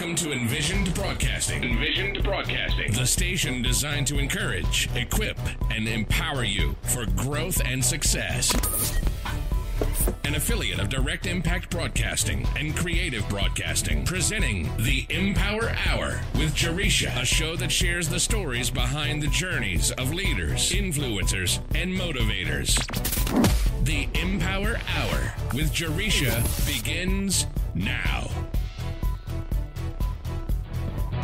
Welcome to Envisioned Broadcasting. Envisioned Broadcasting, the station designed to encourage, equip, and empower you for growth and success. An affiliate of Direct Impact Broadcasting and Creative Broadcasting, presenting the Empower Hour with Jaresha, a show that shares the stories behind the journeys of leaders, influencers, and motivators. The Empower Hour with Jaresha begins now.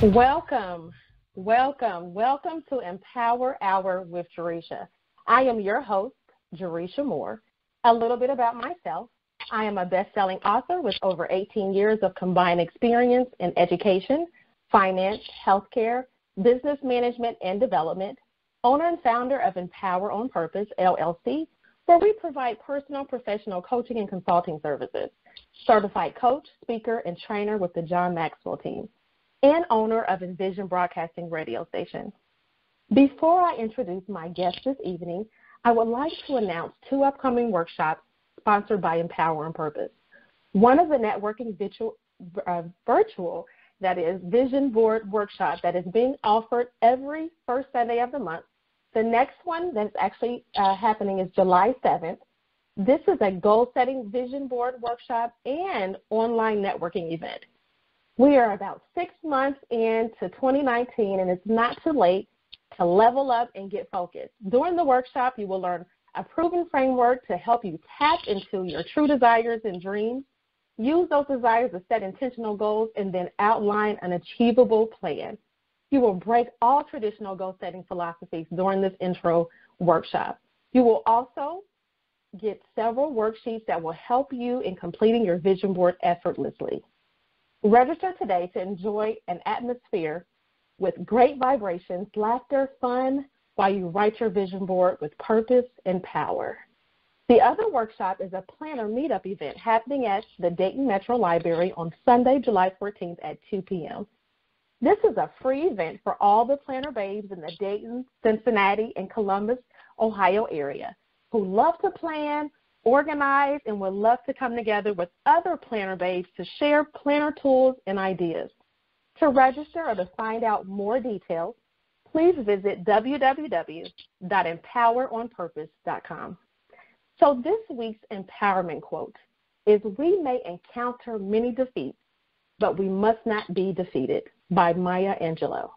Welcome, welcome, welcome to Empower Hour with Jaresha. I am your host, Jaresha Moore. A little bit about myself. I am a best-selling author with over 18 years of combined experience in education, finance, healthcare, business management, and development. Owner and founder of Empower on Purpose, LLC, where we provide personal professional coaching and consulting services. Certified coach, speaker, and trainer with the John Maxwell team and owner of Envision Broadcasting Radio Station. Before I introduce my guest this evening, I would like to announce two upcoming workshops sponsored by Empower and Purpose. One is a networking virtual, uh, virtual that is vision board workshop that is being offered every first Sunday of the month. The next one that's actually uh, happening is July 7th. This is a goal setting vision board workshop and online networking event. We are about six months into 2019, and it's not too late to level up and get focused. During the workshop, you will learn a proven framework to help you tap into your true desires and dreams. Use those desires to set intentional goals and then outline an achievable plan. You will break all traditional goal setting philosophies during this intro workshop. You will also get several worksheets that will help you in completing your vision board effortlessly. Register today to enjoy an atmosphere with great vibrations, laughter, fun, while you write your vision board with purpose and power. The other workshop is a planner meetup event happening at the Dayton Metro Library on Sunday, July 14th at 2 p.m. This is a free event for all the planner babes in the Dayton, Cincinnati, and Columbus, Ohio area who love to plan, organize and would love to come together with other planner babes to share planner tools and ideas. To register or to find out more details, please visit www.empoweronpurpose.com. So this week's empowerment quote is We may encounter many defeats, but we must not be defeated by Maya Angelou.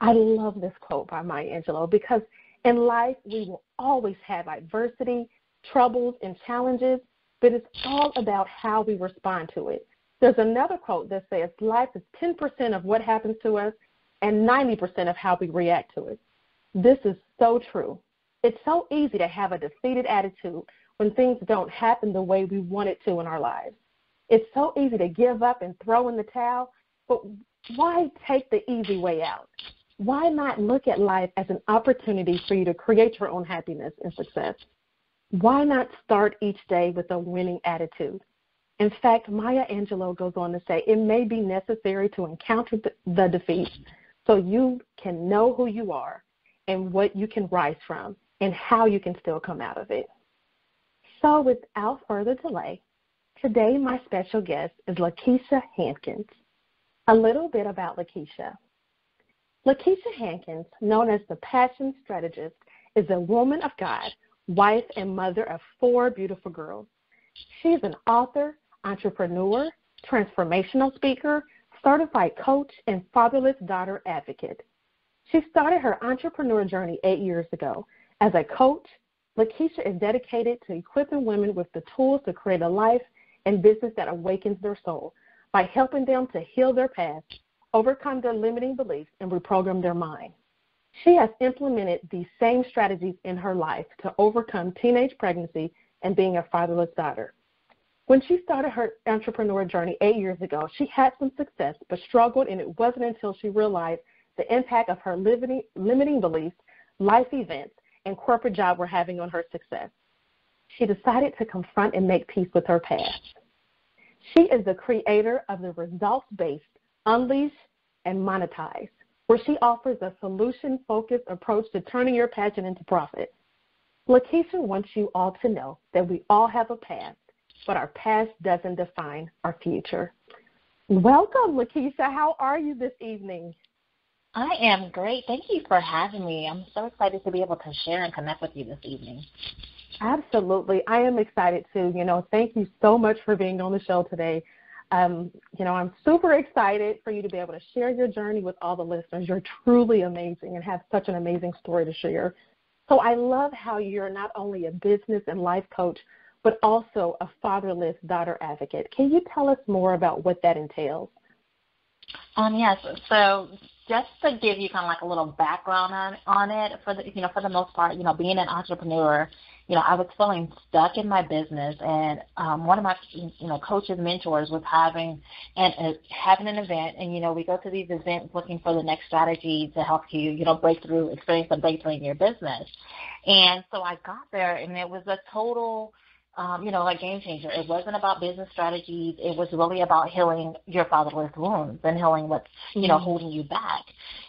I love this quote by Maya Angelou because in life we will always have adversity troubles, and challenges, but it's all about how we respond to it. There's another quote that says life is 10% of what happens to us and 90% of how we react to it. This is so true. It's so easy to have a defeated attitude when things don't happen the way we want it to in our lives. It's so easy to give up and throw in the towel, but why take the easy way out? Why not look at life as an opportunity for you to create your own happiness and success? Why not start each day with a winning attitude? In fact, Maya Angelou goes on to say it may be necessary to encounter the defeat so you can know who you are and what you can rise from and how you can still come out of it. So, without further delay, today my special guest is LaKeisha Hankins. A little bit about LaKeisha. LaKeisha Hankins, known as the Passion Strategist, is a woman of God wife and mother of four beautiful girls. She is an author, entrepreneur, transformational speaker, certified coach, and fatherless daughter advocate. She started her entrepreneur journey eight years ago. As a coach, LaKeisha is dedicated to equipping women with the tools to create a life and business that awakens their soul by helping them to heal their past, overcome their limiting beliefs, and reprogram their mind. She has implemented these same strategies in her life to overcome teenage pregnancy and being a fatherless daughter. When she started her entrepreneur journey eight years ago, she had some success but struggled, and it wasn't until she realized the impact of her limiting, beliefs, life events, and corporate job were having on her success. She decided to confront and make peace with her past. She is the creator of the results based Unleash and Monetize where she offers a solution focused approach to turning your passion into profit. LaKeisha wants you all to know that we all have a past, but our past doesn't define our future. Welcome, LaKeisha. How are you this evening? I am great. Thank you for having me. I'm so excited to be able to share and connect with you this evening. Absolutely. I am excited too. You know, thank you so much for being on the show today. Um, you know, I'm super excited for you to be able to share your journey with all the listeners. You're truly amazing and have such an amazing story to share. So I love how you're not only a business and life coach, but also a fatherless daughter advocate. Can you tell us more about what that entails? Um, yes. So just to give you kind of like a little background on on it, for the you know for the most part, you know, being an entrepreneur, you know, I was feeling stuck in my business, and um, one of my you know coaches mentors was having and uh, having an event, and you know we go to these events looking for the next strategy to help you you know break through, experience a breakthrough in your business, and so I got there, and it was a total um, you know, like game changer. It wasn't about business strategies. It was really about healing your fatherless wounds and healing what's, you know, mm-hmm. holding you back.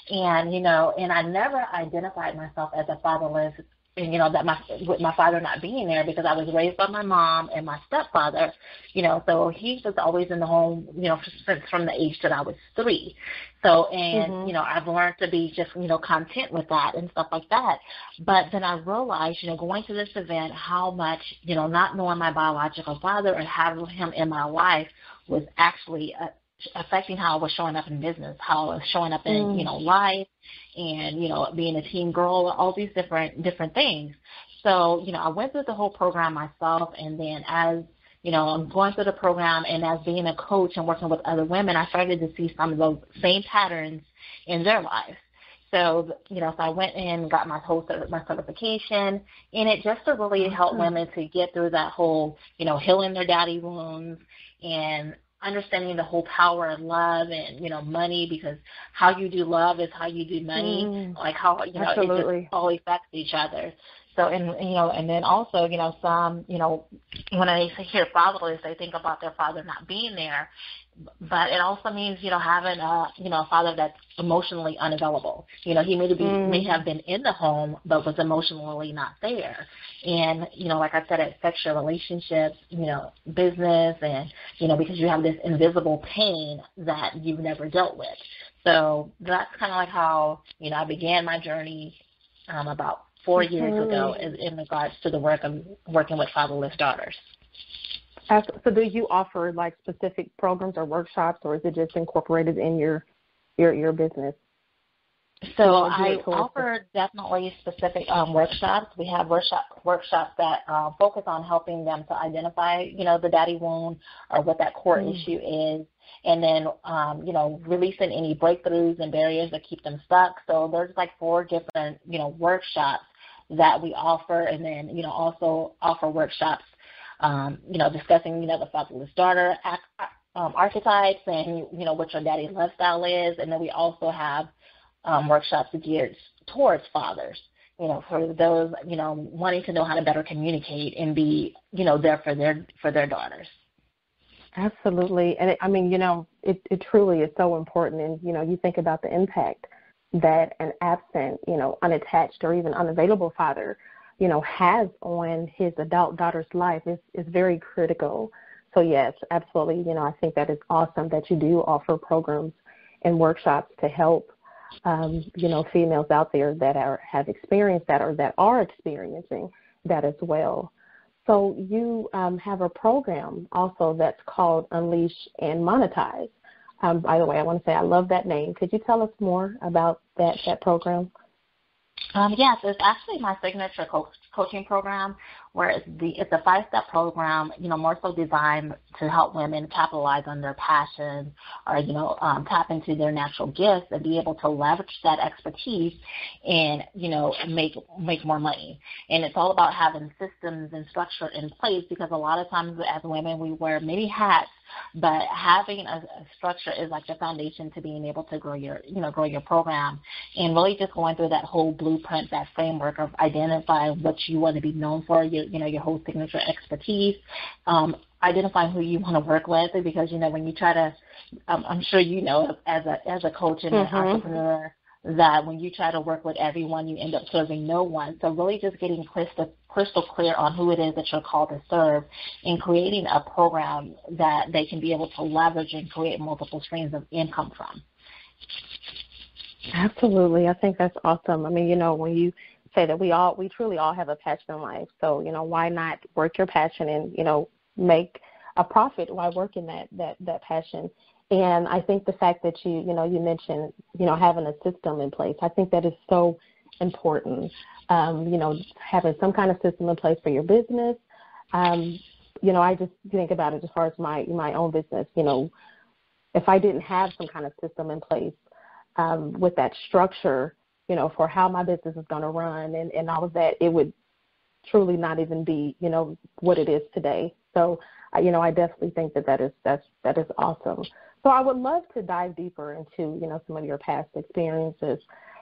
And, you know, and I never identified myself as a fatherless and you know that my with my father not being there because I was raised by my mom and my stepfather, you know, so he was always in the home, you know, since from the age that I was three. So and mm-hmm. you know I've learned to be just you know content with that and stuff like that. But then I realized, you know, going to this event, how much you know not knowing my biological father and having him in my life was actually a, affecting how I was showing up in business, how I was showing up in, mm. you know, life and, you know, being a teen girl, all these different different things. So, you know, I went through the whole program myself and then as you know, I'm going through the program and as being a coach and working with other women, I started to see some of those same patterns in their lives. So, you know, so I went in and got my whole my certification in it just to really help women to get through that whole, you know, healing their daddy wounds and understanding the whole power of love and you know money because how you do love is how you do money. Mm, like how you know absolutely. it just all affects each other so and you know and then also you know some you know when i hear fatherless i think about their father not being there but it also means you know having a you know a father that's emotionally unavailable. You know, he may be mm. may have been in the home but was emotionally not there. And you know, like I said, it affects your relationships, you know, business, and you know because you have this invisible pain that you've never dealt with. So that's kind of like how you know I began my journey um, about 4 mm-hmm. years ago in, in regards to the work of working with fatherless daughters. So do you offer like specific programs or workshops, or is it just incorporated in your your your business? So I offer definitely specific um, workshops. We have workshop workshops that uh, focus on helping them to identify, you know, the daddy wound or what that core mm. issue is, and then, um, you know, releasing any breakthroughs and barriers that keep them stuck. So there's like four different, you know, workshops that we offer, and then, you know, also offer workshops um, you know, discussing, you know, the fatherless daughter um, archetypes and, you know, what your daddy lifestyle is. And then we also have um, workshops geared towards fathers, you know, for those, you know, wanting to know how to better communicate and be, you know, there for their for their daughters. Absolutely. And it, I mean, you know, it, it truly is so important. And, you know, you think about the impact that an absent, you know, unattached or even unavailable father you know, has on his adult daughter's life is, is very critical. So yes, absolutely. You know, I think that is awesome that you do offer programs and workshops to help, um, you know, females out there that are have experienced that or that are experiencing that as well. So you um, have a program also that's called Unleash and Monetize. Um, by the way, I want to say I love that name. Could you tell us more about that that program? Um, yes, it's actually my signature coaching program, where it's the it's a five step program, you know, more so designed to help women capitalize on their passion or you know um, tap into their natural gifts and be able to leverage that expertise and you know make make more money. And it's all about having systems and structure in place because a lot of times as women we wear many hats but having a, a structure is like the foundation to being able to grow your, you know, grow your program, and really just going through that whole blueprint, that framework of identifying what you want to be known for, your, you know, your whole signature expertise, um, identifying who you want to work with, because you know when you try to, um, I'm sure you know as a as a coach and mm-hmm. an entrepreneur that when you try to work with everyone, you end up serving no one. So really just getting crystal, crystal clear on who it is that you're called to serve and creating a program that they can be able to leverage and create multiple streams of income from. Absolutely. I think that's awesome. I mean, you know, when you say that we all, we truly all have a passion in life. So, you know, why not work your passion and, you know, make a profit while working that, that, that passion and I think the fact that you, you know, you mentioned, you know, having a system in place, I think that is so important. Um, you know, having some kind of system in place for your business. Um, you know, I just think about it as far as my my own business. You know, if I didn't have some kind of system in place um, with that structure, you know, for how my business is going to run and and all of that, it would truly not even be, you know, what it is today. So, you know, I definitely think that that is that's that is awesome. So I would love to dive deeper into, you know, some of your past experiences.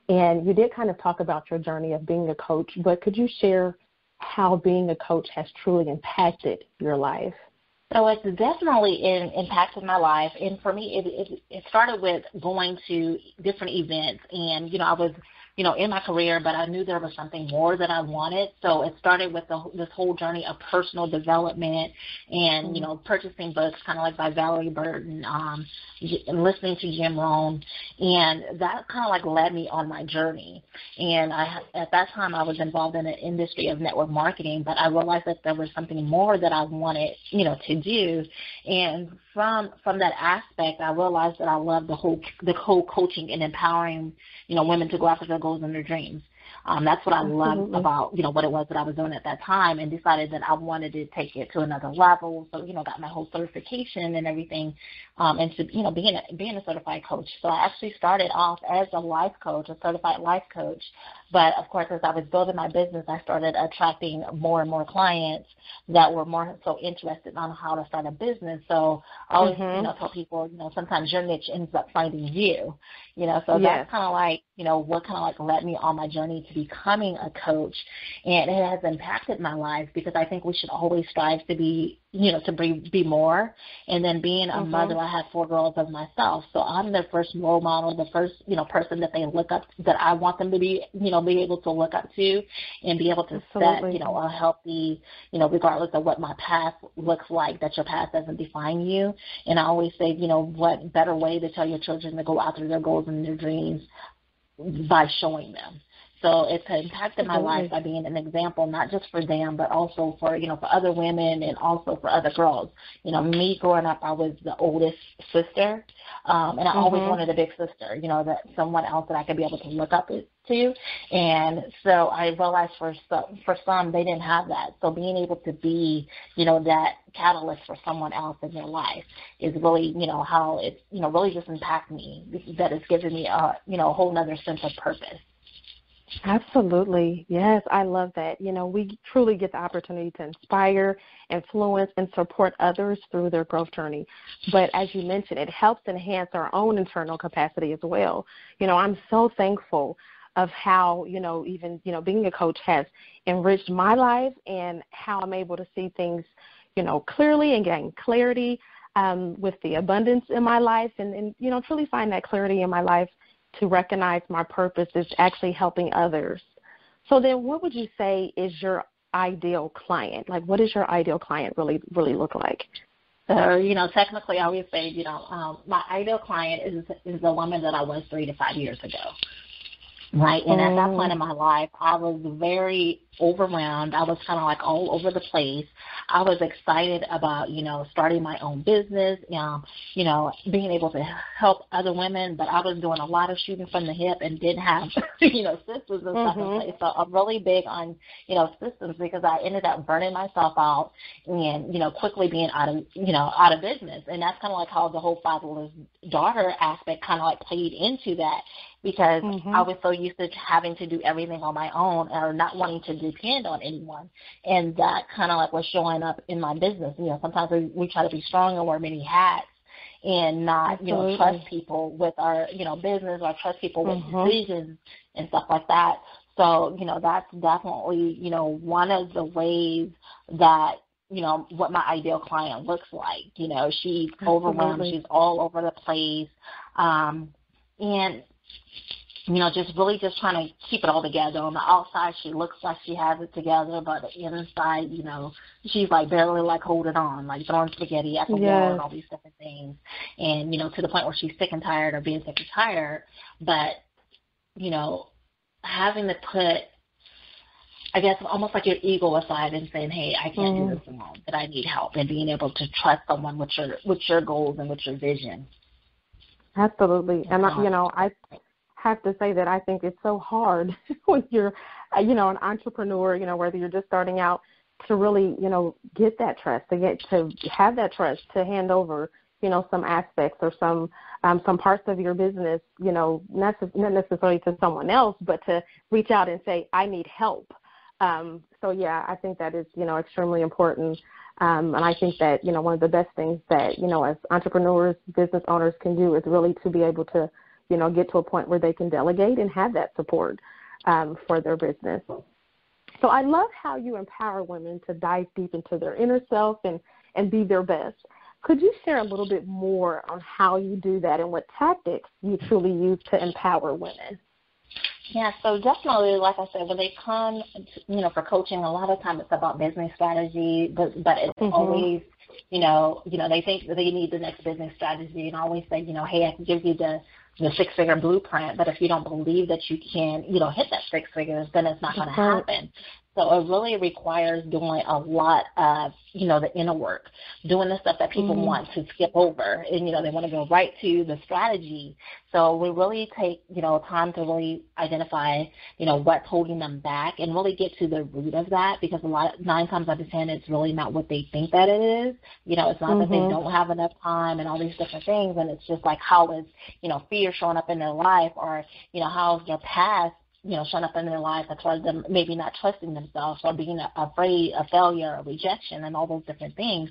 And you did kind of talk about your journey of being a coach, but could you share how being a coach has truly impacted your life? So it's definitely in, impacted my life, and for me, it, it it started with going to different events, and you know, I was you know, in my career, but I knew there was something more that I wanted. So it started with the, this whole journey of personal development and, you know, purchasing books kind of like by Valerie Burton, um, and listening to Jim Rohn. And that kind of like led me on my journey. And I, at that time, I was involved in the industry of network marketing, but I realized that there was something more that I wanted, you know, to do. And from, from that aspect, I realized that I loved the whole, the whole coaching and empowering, you know, women to go after their goals and their dreams. Um, that's what I loved about, you know, what it was that I was doing at that time and decided that I wanted to take it to another level. So, you know, got my whole certification and everything, um, and to, you know, being a, being a certified coach. So I actually started off as a life coach, a certified life coach. But of course, as I was building my business, I started attracting more and more clients that were more so interested on how to start a business. So I always, mm-hmm. you know, tell people, you know, sometimes your niche ends up finding you, you know, so yes. that's kind of like, you know, what kind of like led me on my journey to becoming a coach. And it has impacted my life because I think we should always strive to be you know, to be be more. And then being a mm-hmm. mother, I have four girls of myself, so I'm their first role model, the first you know person that they look up that I want them to be, you know, be able to look up to, and be able to Absolutely. set, you know, a healthy, you know, regardless of what my past looks like, that your past doesn't define you. And I always say, you know, what better way to tell your children to go after their goals and their dreams by showing them. So it's impacted my life by being an example, not just for them, but also for you know for other women and also for other girls. You know, me growing up, I was the oldest sister, um, and I mm-hmm. always wanted a big sister. You know, that someone else that I could be able to look up to. And so I realized for some, for some they didn't have that. So being able to be, you know, that catalyst for someone else in their life is really, you know, how it's, you know, really just impacted me. That it's given me a, you know, a whole other sense of purpose. Absolutely. Yes, I love that. You know, we truly get the opportunity to inspire, influence, and support others through their growth journey. But as you mentioned, it helps enhance our own internal capacity as well. You know, I'm so thankful of how, you know, even, you know, being a coach has enriched my life and how I'm able to see things, you know, clearly and gain clarity um, with the abundance in my life and, and, you know, truly find that clarity in my life to recognize my purpose is actually helping others. So then what would you say is your ideal client? Like what does your ideal client really really look like? So, you know, technically I always say, you know, um, my ideal client is is the woman that I was three to five years ago. Right. And at that point in my life I was very overwhelmed. I was kind of like all over the place. I was excited about, you know, starting my own business, um, you know, being able to help other women, but I was doing a lot of shooting from the hip and didn't have, you know, systems and mm-hmm. stuff in mm-hmm. place. So I'm really big on, you know, systems because I ended up burning myself out and, you know, quickly being out of, you know, out of business. And that's kind of like how the whole fatherless daughter aspect kind of like played into that because mm-hmm. I was so used to having to do everything on my own or not wanting to depend on anyone. And that kind of like was showing up in my business. You know, sometimes we, we try to be strong and wear many hats and not, Absolutely. you know, trust people with our, you know, business or trust people with mm-hmm. decisions and stuff like that. So, you know, that's definitely, you know, one of the ways that you know what my ideal client looks like you know she's overwhelmed she's all over the place um and you know, just really just trying to keep it all together. On the outside, she looks like she has it together, but the inside, you know, she's like barely like holding on, like throwing spaghetti at the yes. wall and all these different things. And, you know, to the point where she's sick and tired of being sick and tired. But, you know, having to put I guess almost like your ego aside and saying, "Hey, I can't mm. do this alone. That I need help," and being able to trust someone with your with your goals and with your vision. Absolutely, and I, you know, I have to say that I think it's so hard when you're, uh, you know, an entrepreneur. You know, whether you're just starting out, to really, you know, get that trust, to get to have that trust, to hand over, you know, some aspects or some um, some parts of your business, you know, not, necessarily to someone else, but to reach out and say, I need help. Um, so yeah, I think that is, you know, extremely important. Um, and I think that, you know, one of the best things that, you know, as entrepreneurs, business owners can do is really to be able to, you know, get to a point where they can delegate and have that support um, for their business. So I love how you empower women to dive deep into their inner self and, and be their best. Could you share a little bit more on how you do that and what tactics you truly use to empower women? Yeah, so definitely, like I said, when they come, you know, for coaching, a lot of time it's about business strategy, but but it's mm-hmm. always, you know, you know, they think they need the next business strategy, and I always say, you know, hey, I can give you the the six figure blueprint, but if you don't believe that you can, you know, hit that six figures, then it's not going to happen. So it really requires doing a lot of, you know, the inner work, doing the stuff that people mm-hmm. want to skip over. And, you know, they want to go right to the strategy. So we really take, you know, time to really identify, you know, what's holding them back and really get to the root of that because a lot, nine times out of ten, it's really not what they think that it is. You know, it's not mm-hmm. that they mm-hmm. don't have enough time and all these different things. And it's just like how is, you know, fear showing up in their life or, you know, how's their past you know, showing up in their life. far as them maybe not trusting themselves or being afraid of failure or rejection and all those different things.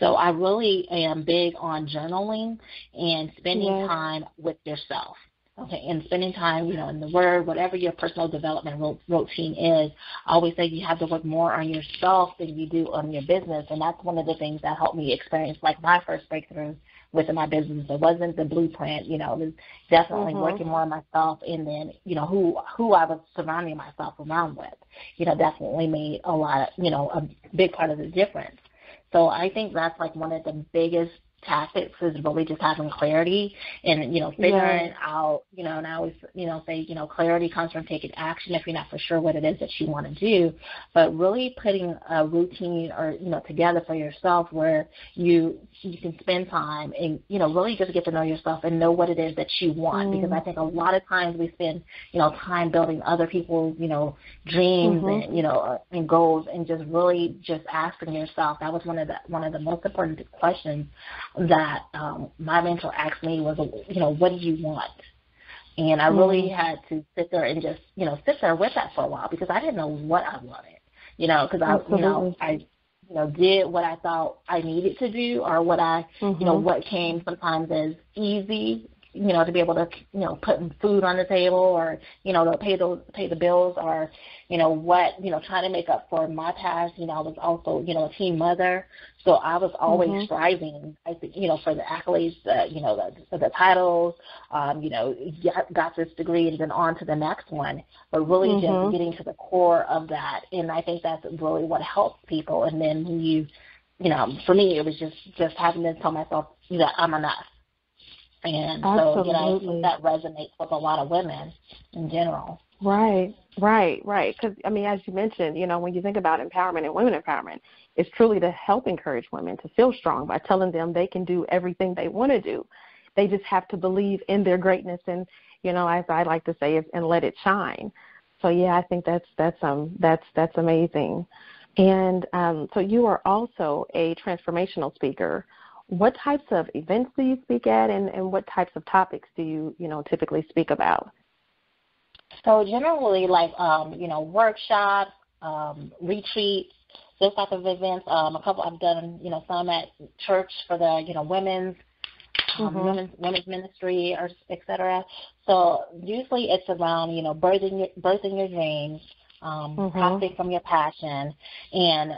So I really am big on journaling and spending yes. time with yourself. Okay, and spending time, you know, in the Word, whatever your personal development routine is, I always say you have to work more on yourself than you do on your business, and that's one of the things that helped me experience like my first breakthrough within my business. It wasn't the blueprint, you know, it was definitely mm-hmm. working more on myself and then, you know, who who I was surrounding myself around with, you know, definitely made a lot of, you know, a big part of the difference. So I think that's like one of the biggest tactics is really just having clarity and you know figuring yeah. out you know and I always you know say you know clarity comes from taking action if you're not for sure what it is that you want to do but really putting a routine or you know together for yourself where you you can spend time and you know really just get to know yourself and know what it is that you want mm. because I think a lot of times we spend you know time building other people's you know dreams mm-hmm. and you know uh, and goals and just really just asking yourself that was one of the one of the most important questions that um, my mentor asked me was, you know, what do you want? And I really mm-hmm. had to sit there and just, you know, sit there with that for a while because I didn't know what I wanted, you know, because I, you know, I, you know, did what I thought I needed to do or what I, mm-hmm. you know, mm-hmm. what came sometimes as easy you know, to be able to, you know, put food on the table or, you know, to pay those pay the bills or, you know, what, you know, trying to make up for my past, you know, I was also, you know, a teen mother. So I was always mm-hmm. striving, I think, you know, for the accolades, uh, you know, the the titles, um, you know, got, got this degree and then on to the next one. But really mm-hmm. just getting to the core of that. And I think that's really what helps people. And then when you you know, for me it was just just having to tell myself that I'm enough and Absolutely. so, you know, that resonates with a lot of women in general. Right, right, right. Because, I mean, as you mentioned, you know, when you think about empowerment and women empowerment, it's truly to help encourage women to feel strong by telling them they can do everything they want to do. They just have to believe in their greatness and, you know, as I like to say, and let it shine. So yeah, I think that's that's um that's that's amazing. And um, so you are also a transformational speaker what types of events do you speak at and, and what types of topics do you, you know, typically speak about? So generally like um, you know, workshops, um, retreats, those type of events. Um, a couple I've done, you know, some at church for the, you know, women's um, mm-hmm. women's women's ministry or et cetera. So usually it's around, you know, birthing your birthing your dreams, um, mm-hmm. profiting from your passion, and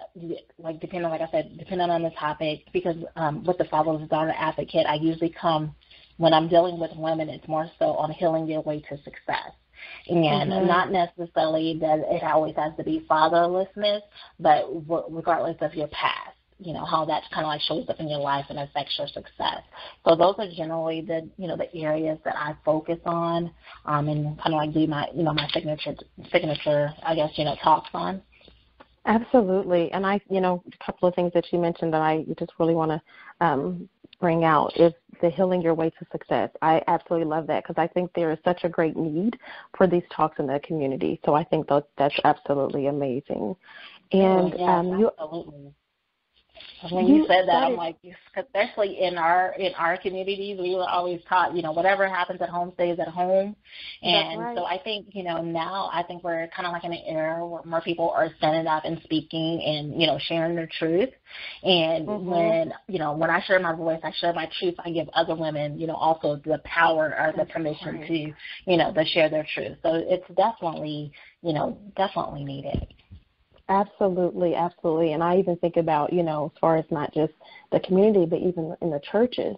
like depending, like I said, depending on the topic, because um, with the Fatherless Daughter Advocate, I usually come when I'm dealing with women, it's more so on healing their way to success. And mm-hmm. not necessarily that it always has to be fatherlessness, but regardless of your past you know how that kind of like shows up in your life and affects your success. So those are generally the you know the areas that I focus on, um, and kind of like do my you know my signature signature I guess you know talks on. Absolutely, and I you know a couple of things that you mentioned that I just really want to um, bring out is the healing your way to success. I absolutely love that because I think there is such a great need for these talks in the community. So I think that that's absolutely amazing. And oh, yes, um, you, absolutely when you, you said that, I'm like, especially in our in our communities, we were always taught, you know, whatever happens at home stays at home, and right. so I think, you know, now I think we're kind of like in an era where more people are standing up and speaking and you know sharing their truth, and mm-hmm. when you know when I share my voice, I share my truth, I give other women, you know, also the power or the permission right. to, you know, to share their truth. So it's definitely, you know, definitely needed. Absolutely, absolutely. And I even think about, you know, as far as not just the community, but even in the churches,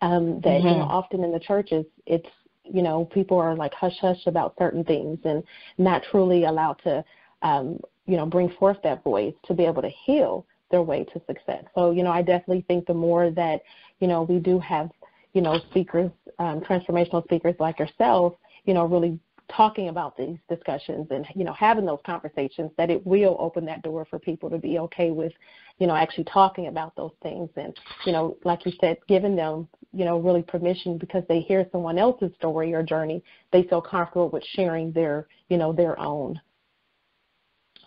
um, that, mm-hmm. you know, mm-hmm. often in the churches, it's, you know, people are like hush hush about certain things and not truly allowed to, um, you know, bring forth that voice to be able to heal their way to success. So, you know, I definitely think the more that, you know, we do have, you know, speakers, um, transformational speakers like yourself, you know, really talking about these discussions and you know having those conversations that it will open that door for people to be okay with you know actually talking about those things. And you know like you said giving them you know really permission because they hear someone else's story or journey they feel comfortable with sharing their you know their own.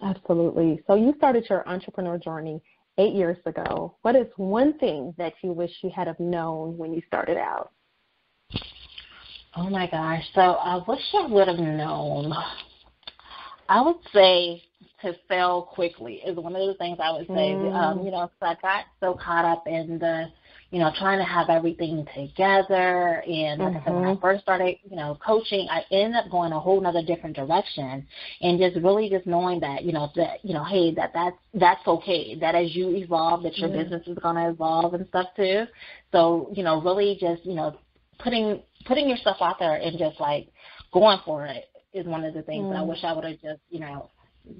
Absolutely. So you started your entrepreneur journey eight years ago. What is one thing that you wish you had have known when you started out Oh my gosh. So I wish I would have known. I would say to fail quickly is one of the things I would say. Mm. Um, you know, so I got so caught up in the, you know, trying to have everything together. And like mm-hmm. I said, when I mm-hmm. first started, you know, coaching, I ended up going a whole nother different direction. And just really just knowing that, you know, that, you know, hey, that that's, that's okay. That as you evolve, that your mm business is going to evolve and stuff too. So, you know, really just, you know, putting putting yourself out there and just like going for it is one of the things mm. I wish I would have just, you know,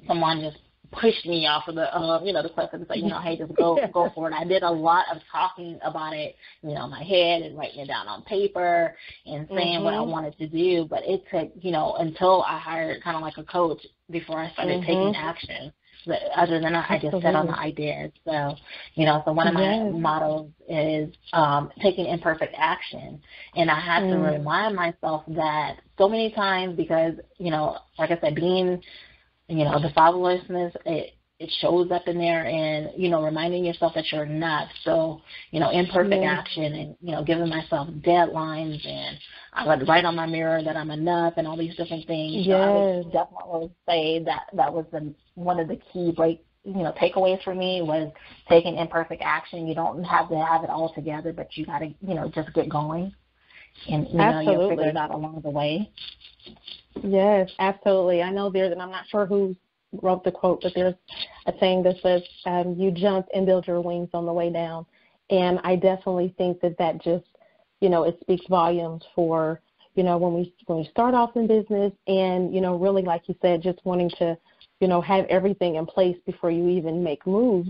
someone just pushed me off of the um, you know, the cliff and say, you know, hey, just go go for it. I did a lot of talking about it, you know, in my head and writing it down on paper and saying mm-hmm. what I mm-hmm. wanted to do. But it took, you know, until I hired kind of like a coach before I started mm-hmm. taking action other than I just set on the ideas. So, you know, so one of my yes. mottos is um, taking imperfect action. And I have mm. to remind myself that so many times because, you know, like I said, being, you know, the fatherlessness, it, it shows up in there and you know reminding yourself that you're enough so you know imperfect yeah. action and you know giving myself deadlines and i would write on my mirror that i'm enough and all these different things. Yes. so i would definitely say that that was the one of the key break you know takeaways for me was taking imperfect action. You don't have to have it all together but you got to you know just get going and you know you'll figure it out along the way. Yes absolutely. I know there's and i'm not sure who's wrote the quote, but there's a saying that says, um, "You jump and build your wings on the way down." And I definitely think that that just, you know, it speaks volumes for, you know, when we when we start off in business, and you know, really like you said, just wanting to, you know, have everything in place before you even make moves.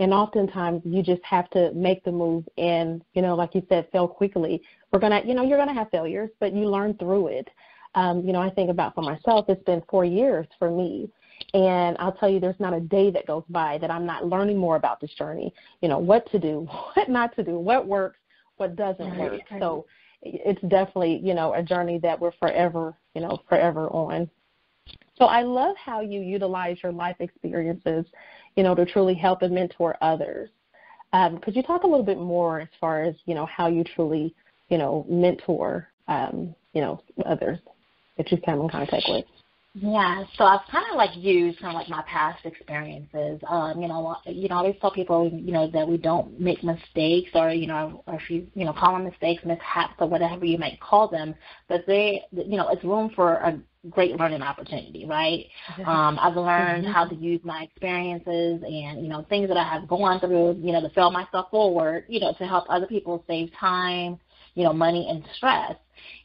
And oftentimes you just have to make the move, and you know, like you said, fail quickly. We're gonna, you know, you're gonna have failures, but you learn through it. Um, you know, I think about for myself, it's been four years for me and I'll tell you, there's not a day that goes by that I'm not learning more about this journey. You know, what to do, what not to do, what works, what doesn't work. So it's definitely, you know, a journey that we're forever, you know, forever on. So I love how you utilize your life experiences, you know, to truly help and mentor others. Um, could you talk a little bit more as far as, you know, how you truly, you know, mentor, um, you know, others that you've come in contact with? Yeah, so I've kind of like used kind of like my past experiences. Um, you know, you know, I always tell people, you know, that we don't make mistakes or you know, or if you you know call them mistakes, mishaps, or whatever you might call them, but they, you know, it's room for a great learning opportunity, right? Um, I've learned how to use my experiences and you know things that I have gone through, you know, to fail myself forward, you know, to help other people save time, you know, money and stress.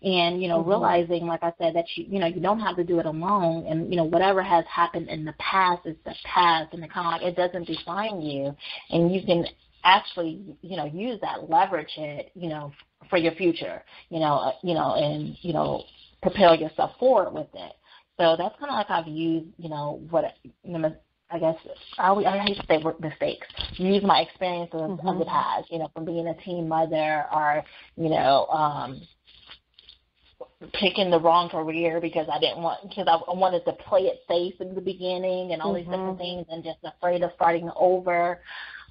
And, you know, mm-hmm. realizing, like I said, that you, you know, you don't have to do it alone. And, you know, whatever has happened in the past is the past and the kind of like it doesn't define you. And you can actually, you know, use that, leverage it, you know, for your future, you know, uh, you know, and, you know, propel yourself forward with it. So that's kind of like I've used, you know, what, you know, I guess I, I hate to say mistakes. Use my experiences mm-hmm. of the mm-hmm. past, you know, from being a teen mother or, you know, um, picking the wrong career because I didn't want because I wanted to play it safe in the beginning and all mm-hmm. these different mm-hmm. things and just afraid of starting over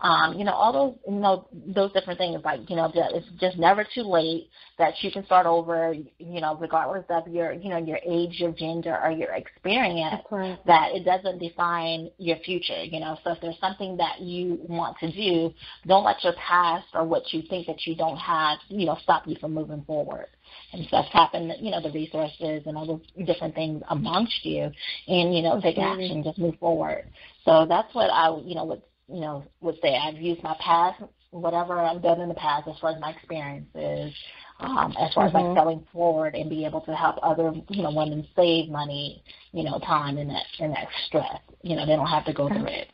um, you know, all those, you know, those different things. Like, you know, it's just never too late that you can start over. You know, regardless of your, you know, your age, your gender, or your experience. That it doesn't define your future. You know, so if there's something that you want to do, don't let your past or what you think that you don't have, you know, stop you from moving forward and stuff happen, you know, the resources and all the different things amongst you and, you know, take action, just move forward. So that's what I, you know, would you know, would say I've used my past, whatever I've done in the past, as far as my experiences, um, as far mm-hmm. as like mm-hmm. selling forward and be able to help other, you know, women save money, you know, time and that and that stress. You know, they don't have to go through it.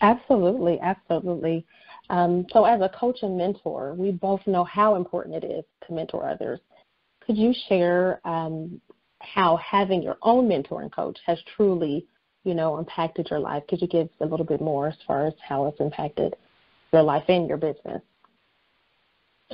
Absolutely, absolutely. Um, so, as a coach and mentor, we both know how important it is to mentor others. Could you share um, how having your own mentor and coach has truly you know, impacted your life? Could you give a little bit more as far as how it's impacted your life and your business?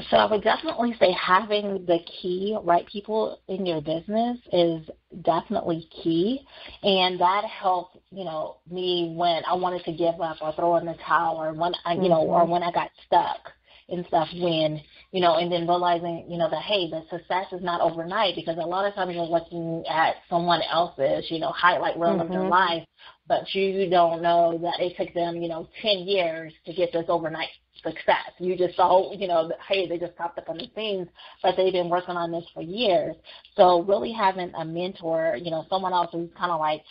So I would definitely say having the key right people in your business is definitely key, and that helped you know me when I wanted to give up or throw in the towel or when I you know or mm-hmm. when I got stuck and stuff when you know and then realizing you know that hey the success is not overnight because a lot of times you're looking at someone else's you know highlight reel mm-hmm. of their mm-hmm. life but you don't know that it took them you know ten years to get this overnight success you just saw you know hey they just popped up on the scenes but they've been working on this for years so really having a mentor you know someone else who's kind of like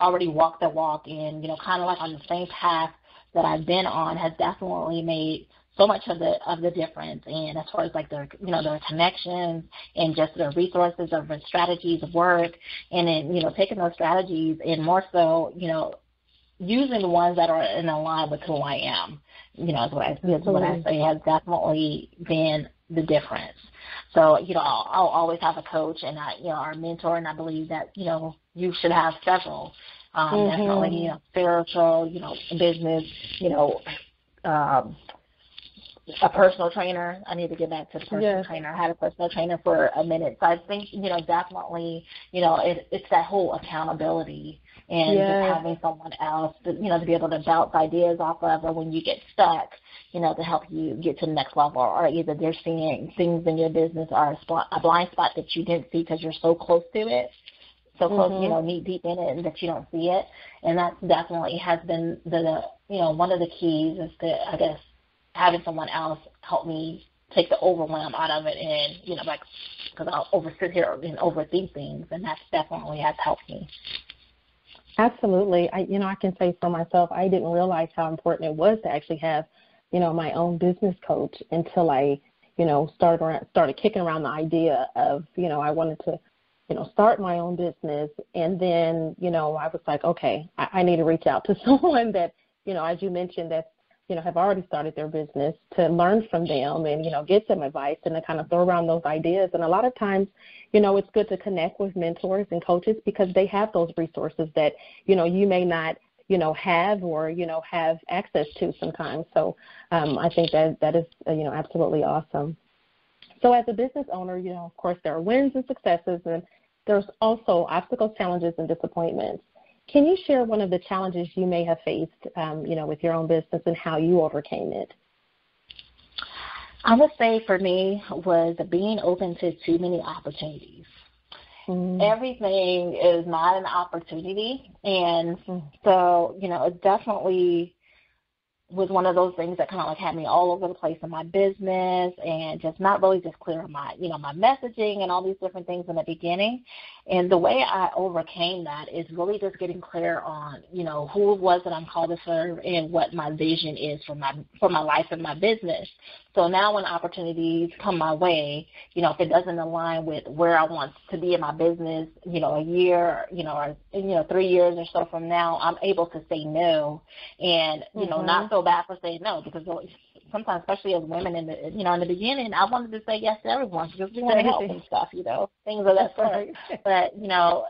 already walked the walk and you know kind of like on the same path that I've been on has definitely made so much of the of the difference and as far as like their you know their connections and just their resources of their strategies of work and then you know taking those strategies and more so you know using the ones that are in line with who I am you know is what I, is what I say has definitely been the difference so you know I'll, I'll always have a coach and I you know our mentor and I believe that you know you should have several um, mm-hmm. definitely you know spiritual you know business you know um, a personal trainer. I need to get back to the personal yes. trainer. I had a personal trainer for a minute. So I think, you know, definitely, you know, it, it's that whole accountability and yes. just having someone else, to, you know, to be able to bounce ideas off of or when you get stuck, you know, to help you get to the next level or either they're seeing things in your business or a, spot, a blind spot that you didn't see because you're so close to it so close, mm-hmm. you know, knee deep in it, and that you don't see it. And that definitely has been the, you know, one of the keys is to, I guess, having someone else help me take the overwhelm out of it and you know like because I'll over sit here and overthink things and that definitely has helped me. Absolutely, I you know I can say for myself I didn't realize how important it was to actually have you know my own business coach until I you know started around, started kicking around the idea of you know I wanted to you know start my own business and then you know I was like okay I, I need to reach out to someone that you know as you mentioned that's you know, have already started their business to learn from them and, you know, get some advice and to kind of throw around those ideas. And a lot of times, you know, it's good to connect with mentors and coaches because they have those resources that, you know, you may not you know have or you know have access to sometimes. So um, i think that that is uh, you know absolutely awesome. So as a business owner you know of course there are wins and successes and there's also obstacles challenges and disappointments can you share one of the challenges you may have faced, um, you know, with your own business and how you overcame it? I would say for me was being open to too many opportunities. Mm. Everything is not an opportunity, and mm. so you know, it definitely was one of those things that kind of like had me all over the place in my business and just not really just clear on my you know my messaging and all these different things in the beginning. And the way i overcame that is really just getting clear on you know who it was that i'm called to serve and what my vision is for my for my life and my business so now when opportunities come my way you know if it doesn't align with where i want to be in my business you know a year you know or you know three years or so from now i'm able to say no and you know mm-hmm. not feel bad for saying no because sometimes, especially as women in the you know in the beginning, I wanted to say yes to everyone because we want to help and stuff, you know, things of that sort. but you know,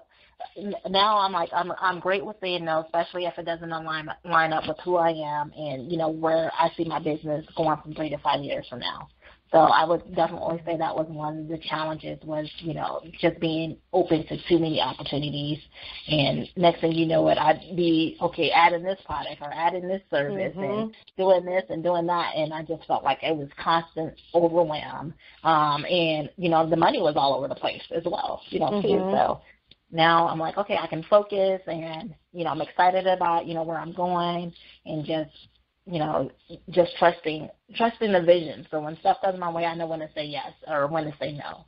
now I'm like I'm I'm great with saying no, especially if it doesn't align line up with who I am and you know where I see my business going from three to five years from now. So I would definitely say that was one of the challenges was, you know, just being open to too many opportunities. And next thing you know it, I'd be, okay, adding this product or adding this service mm-hmm. and doing this and doing that. And I just felt like it was constant overwhelm. Um, and, you know, the money was all over the place as well, you know, mm-hmm. too. So now I'm like, okay, I can focus and, you know, I'm excited about, you know, where I'm going and just you know, just trusting trusting the vision. So when stuff comes my way, I know when to say yes or when to say no.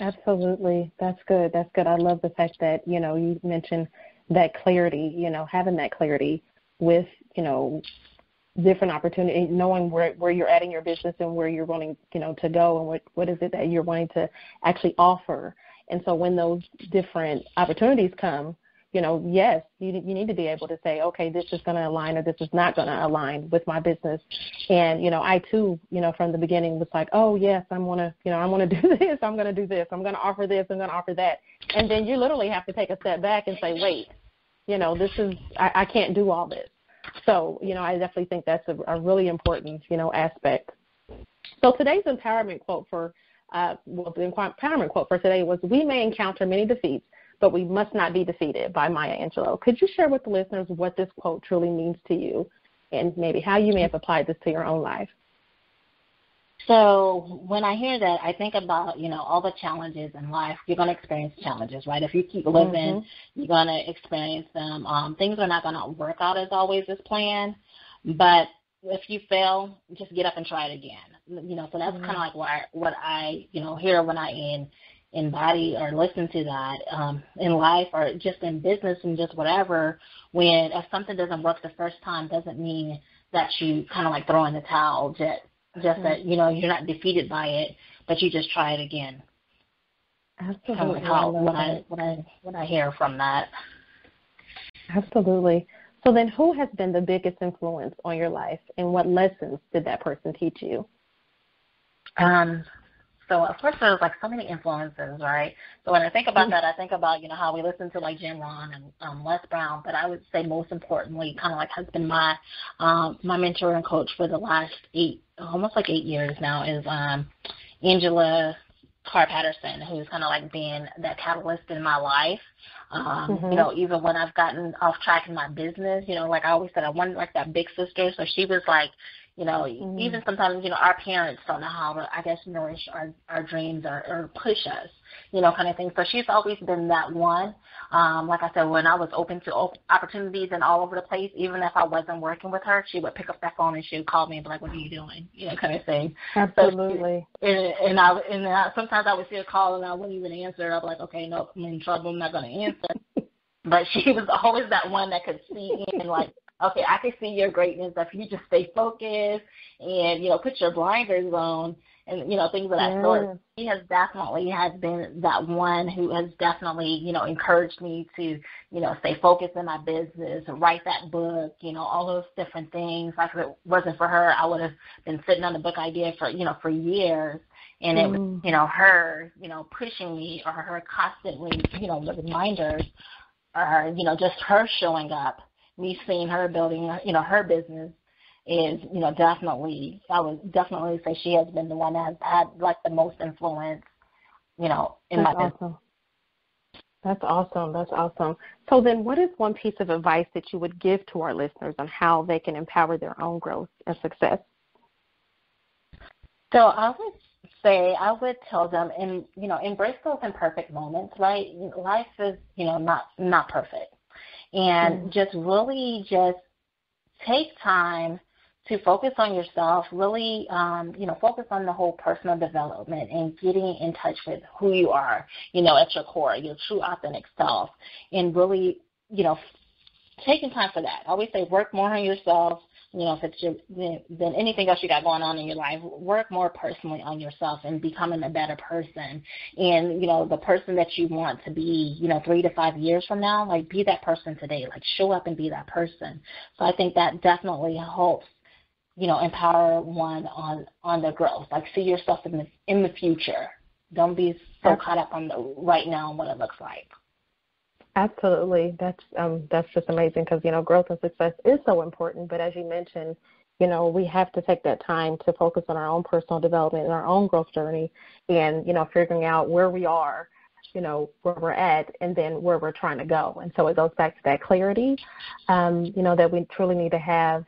Absolutely, that's good. That's good. I love the fact that you know you mentioned that clarity. You know, having that clarity with you know different opportunity, knowing where where you're at in your business and where you're wanting you know to go and what what is it that you're wanting to actually offer. And so when those different opportunities come, you know, yes, you you need to be able to say, okay, this is going to align or this is not going to align with my business. And you know, I too, you know, from the beginning was like, oh yes, I'm going to, you know, I'm going to do this, I'm going to do this, I'm going to offer this, I'm going to offer that, and then you literally have to take a step back and say, wait, you know, this is I, I can't do all this. So you know, I definitely think that's a, a really important, you know, aspect. So today's empowerment quote for uh, well, the empowerment quote for today was, "We may encounter many defeats." but we must not be defeated by Maya Angelou. Could you share with the listeners what this quote truly means to you and maybe how you may have applied this to your own life? So when I hear that, I think about you know all the challenges in life. You're going to experience challenges, right? If you keep living, mm-hmm. you're going to experience them. Um, things are not going to work out as always as planned, but if you fail, just get up and try it again. You know, so that's mm-hmm. kind of like what I, what I you know hear when I in embody or listen to that um, in life or just in business and just whatever. When if something doesn't work the first time, doesn't mean that you kind of like throw in the towel. Just just mm-hmm. that you know you're not defeated by it, but you just try it again. Absolutely. Kind of like how, what I what I what I hear from that. Absolutely. So then, who has been the biggest influence on your life, and what lessons did that person teach you? Um, so of course there's like so many influences, right? So when I think about mm-hmm. that, I think about you know how we listen to like Jim Rohn and um, Les Brown, but I would say most importantly, kind of like has been my um, my mentor and coach for the last eight, almost like eight years now, is um, Angela Carr Patterson, who's kind of like being that catalyst in my life. Um, mm-hmm. You know, even when I've gotten off track in my business, you know, like I always said, I wanted like that big sister. So she was like, you know, mm-hmm. even sometimes, you know, our parents don't know how to, I guess, nourish our, our dreams or, or push us, you know, kind of thing. So she's always been that one. Um, like I said, when I was open to op- opportunities and all over the place, even if I wasn't working with her, she would pick up that phone and she would call me and be like, "What are you doing?" You know, kind of thing. Absolutely. So, and, and I and I, sometimes I would see a call and I wouldn't even answer. I'd be like, "Okay, no, I'm in trouble. I'm not going to answer." but she was always that one that could see and like okay, I can see your greatness if you just stay focused and, you know, put your blinders on and, you know, things of that yeah. sort. He has definitely has been that one who has definitely, you know, encouraged me to, you know, stay focused in my business, write that book, you know, all those different things. Like if it wasn't for her, I would have been sitting on the book idea for, you know, for years. And it was, mm. you know, her, you know, pushing me or her constantly, you know, the reminders or, you know, just her showing up me seeing her building, you know, her business is, you know, definitely, I would definitely say she has been the one that has had like the most influence, you know, in That's my awesome. business. That's awesome. That's awesome. So then what is one piece of advice that you would give to our listeners on how they can empower their own growth and success? So I would say I would tell them and you know, embrace those imperfect moments, right? Life is, you know, not not perfect and mm. just really just take time to focus on yourself, really, um, you know, focus on the whole personal development and getting in touch with who you are, you know, at your core, your true authentic self, and really, you know, taking time for that. I always say work more on yourself, you know, if it's your, than anything else you got going on in your life, work more personally on yourself and becoming a better person. And, you know, the person that you want to be, you know, three to five years from now, like be that person today. Like show up and be that person. So I think that definitely helps you know, empower one on on their growth. Like see yourself in the in the future. Don't be so caught up on the right now and what it looks like. Absolutely, that's um, that's just amazing because you know growth and success is so important. But as you mentioned, you know we have to take that time to focus on our own personal development and our own growth journey, and you know figuring out where we are, you know where we're at, and then where we're trying to go. And so it goes back to that clarity, um, you know that we truly need to have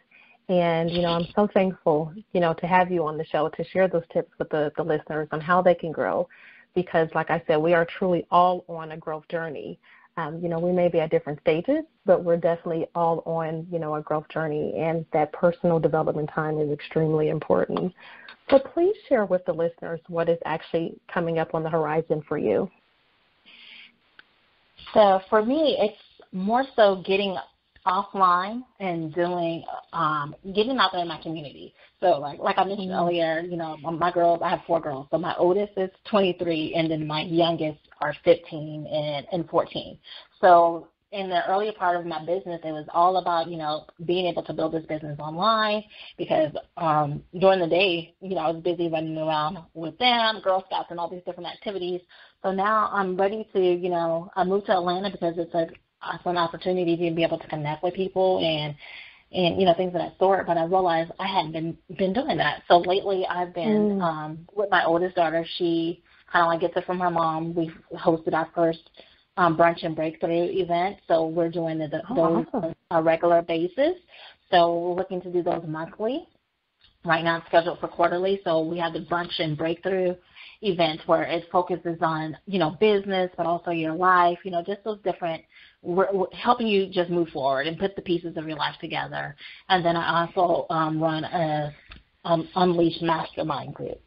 and, you know, I'm so thankful, you know, to have you on the show to share those tips with the, the listeners on how they can grow. Because, like I said, we are truly all on a growth journey. Um, you know, we may be at different stages, but we're definitely all on, you know, a growth journey. And that personal development time is extremely important. So please share with the listeners what is actually coming up on the horizon for you. So for me, it's more so getting offline and doing um getting out there in my community. So like like I mentioned mm-hmm. earlier, you know, my girls I have four girls. So my oldest is twenty three and then my youngest are fifteen and, and fourteen. So in the earlier part of my business, it was all about, you know, being able to build this business online because um, during the day, you know, I was busy running around with them, Girl Scouts, and all these different activities. So now I'm ready to, you know, I moved to Atlanta because it's a an opportunity to be able to connect with people and and you know things of that sort. But I realized I hadn't been been doing that. So lately, I've been mm. um, with my oldest daughter. She kind of like gets it from her mom. We hosted our first um, brunch and breakthrough event, so we're doing the, the, oh, those awesome. on a regular basis. So we're looking to do those monthly. Right now, it's scheduled for quarterly. So we have the brunch and breakthrough event where it focuses on you know business, but also your life. You know, just those different we're, we're helping you just move forward and put the pieces of your life together. And then I also um, run a um, Unleashed Mastermind group.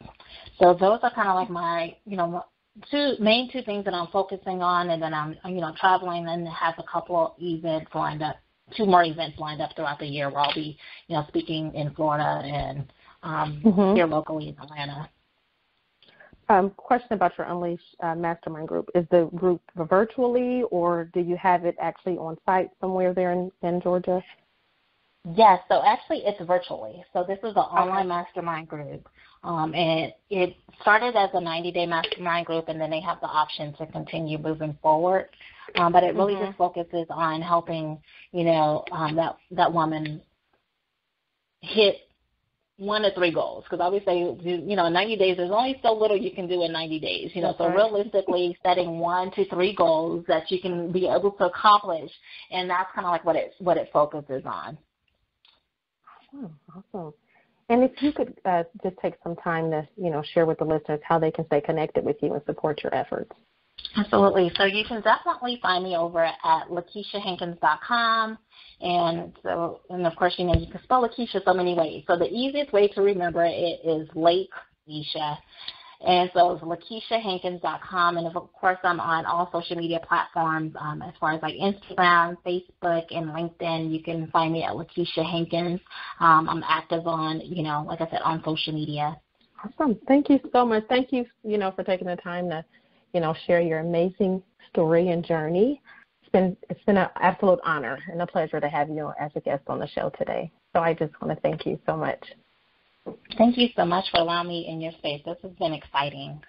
So those are kind of like my, you know, two main two things that I'm focusing on, and then I'm, you know, traveling and have a couple of events lined up, two more events lined up throughout the year where I'll be, you know, speaking in Florida and um, mm-hmm. here locally in Atlanta. Um, question about your Unleash uh, Mastermind group. Is the group virtually, or do you have it actually on site somewhere there in, in Georgia? Yes, so actually it's virtually. So this is an online mastermind group. Um, and it started as a 90-day mastermind group, and then they have the option to continue moving forward. Um, but it really mm-hmm. just focuses on helping, you know, um, that that woman hit one to three goals because I always say, you know, in 90 days, there's only so little you can do in 90 days. You know, That's so right. realistically, setting one to three goals that you can be able to accomplish, and that's kind of like what it what it focuses on. Awesome, awesome. And if you could uh, just take some time to, you know, share with the listeners how they can stay connected with you and support your efforts. Absolutely. So you can definitely find me over at LaKeishaHankins.com. And so, and of course, you know, you can spell LaKeisha so many ways. So the easiest way to remember it is Lake. And so it's LaKeishaHankins.com. And of course, I'm on all social media platforms um, as far as like Instagram, Facebook, and LinkedIn. You can find me at LaKeisha Hankins. Um, I'm active on, you know, like I said, on social media. Awesome. Thank you so much. Thank you, you know, for taking the time to you know, share your amazing story and journey. It's been it's been an absolute honor and a pleasure to have you as a guest on the show today. So I just want to thank you so much. Thank you so much for allowing me in your space. This has been exciting.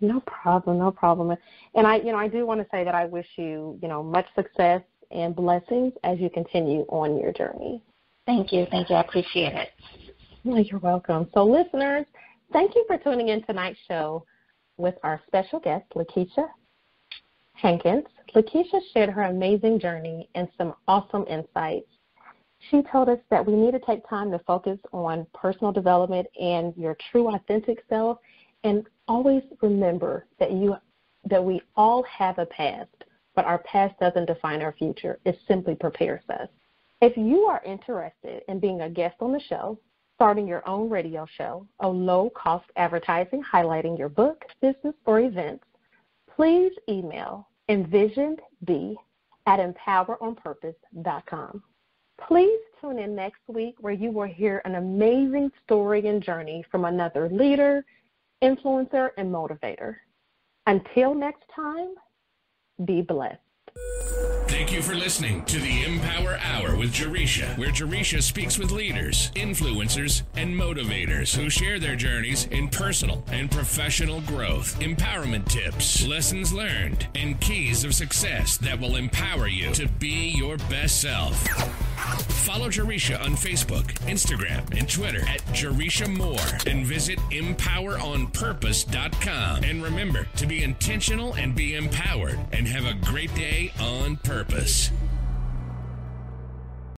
No problem, no problem. And I, you know, I do want to say that I wish you, you know, much success and blessings as you continue on your journey. Thank you, thank you. I appreciate it. Well, you're welcome. So, listeners, thank you for tuning in tonight's show with our special guest, LaKeisha Hankins. LaKeisha shared her amazing journey and some awesome insights. She told us that we need to take time to focus on personal development and your true authentic self and always remember that you that we all have a past, but our past doesn't define our future. It simply prepares us. If you are interested in being a guest on the show, starting your own radio show, a low cost advertising highlighting your book, business, or events, please email envisionedb at empoweronpurpose.com. Please tune in next week where you will hear an amazing story and journey from another leader, influencer, and motivator. Until next time, be blessed. Thank you for listening to the Empower Hour with Jaresha, where Jaresha speaks with leaders, influencers, and motivators who share their journeys in personal and professional growth, empowerment tips, lessons learned, and keys of success that will empower you to be your best self. Follow Jaresha on Facebook, Instagram, and Twitter at Jaresha Moore and visit empoweronpurpose.com. And remember to be intentional and be empowered and have a great day on purpose.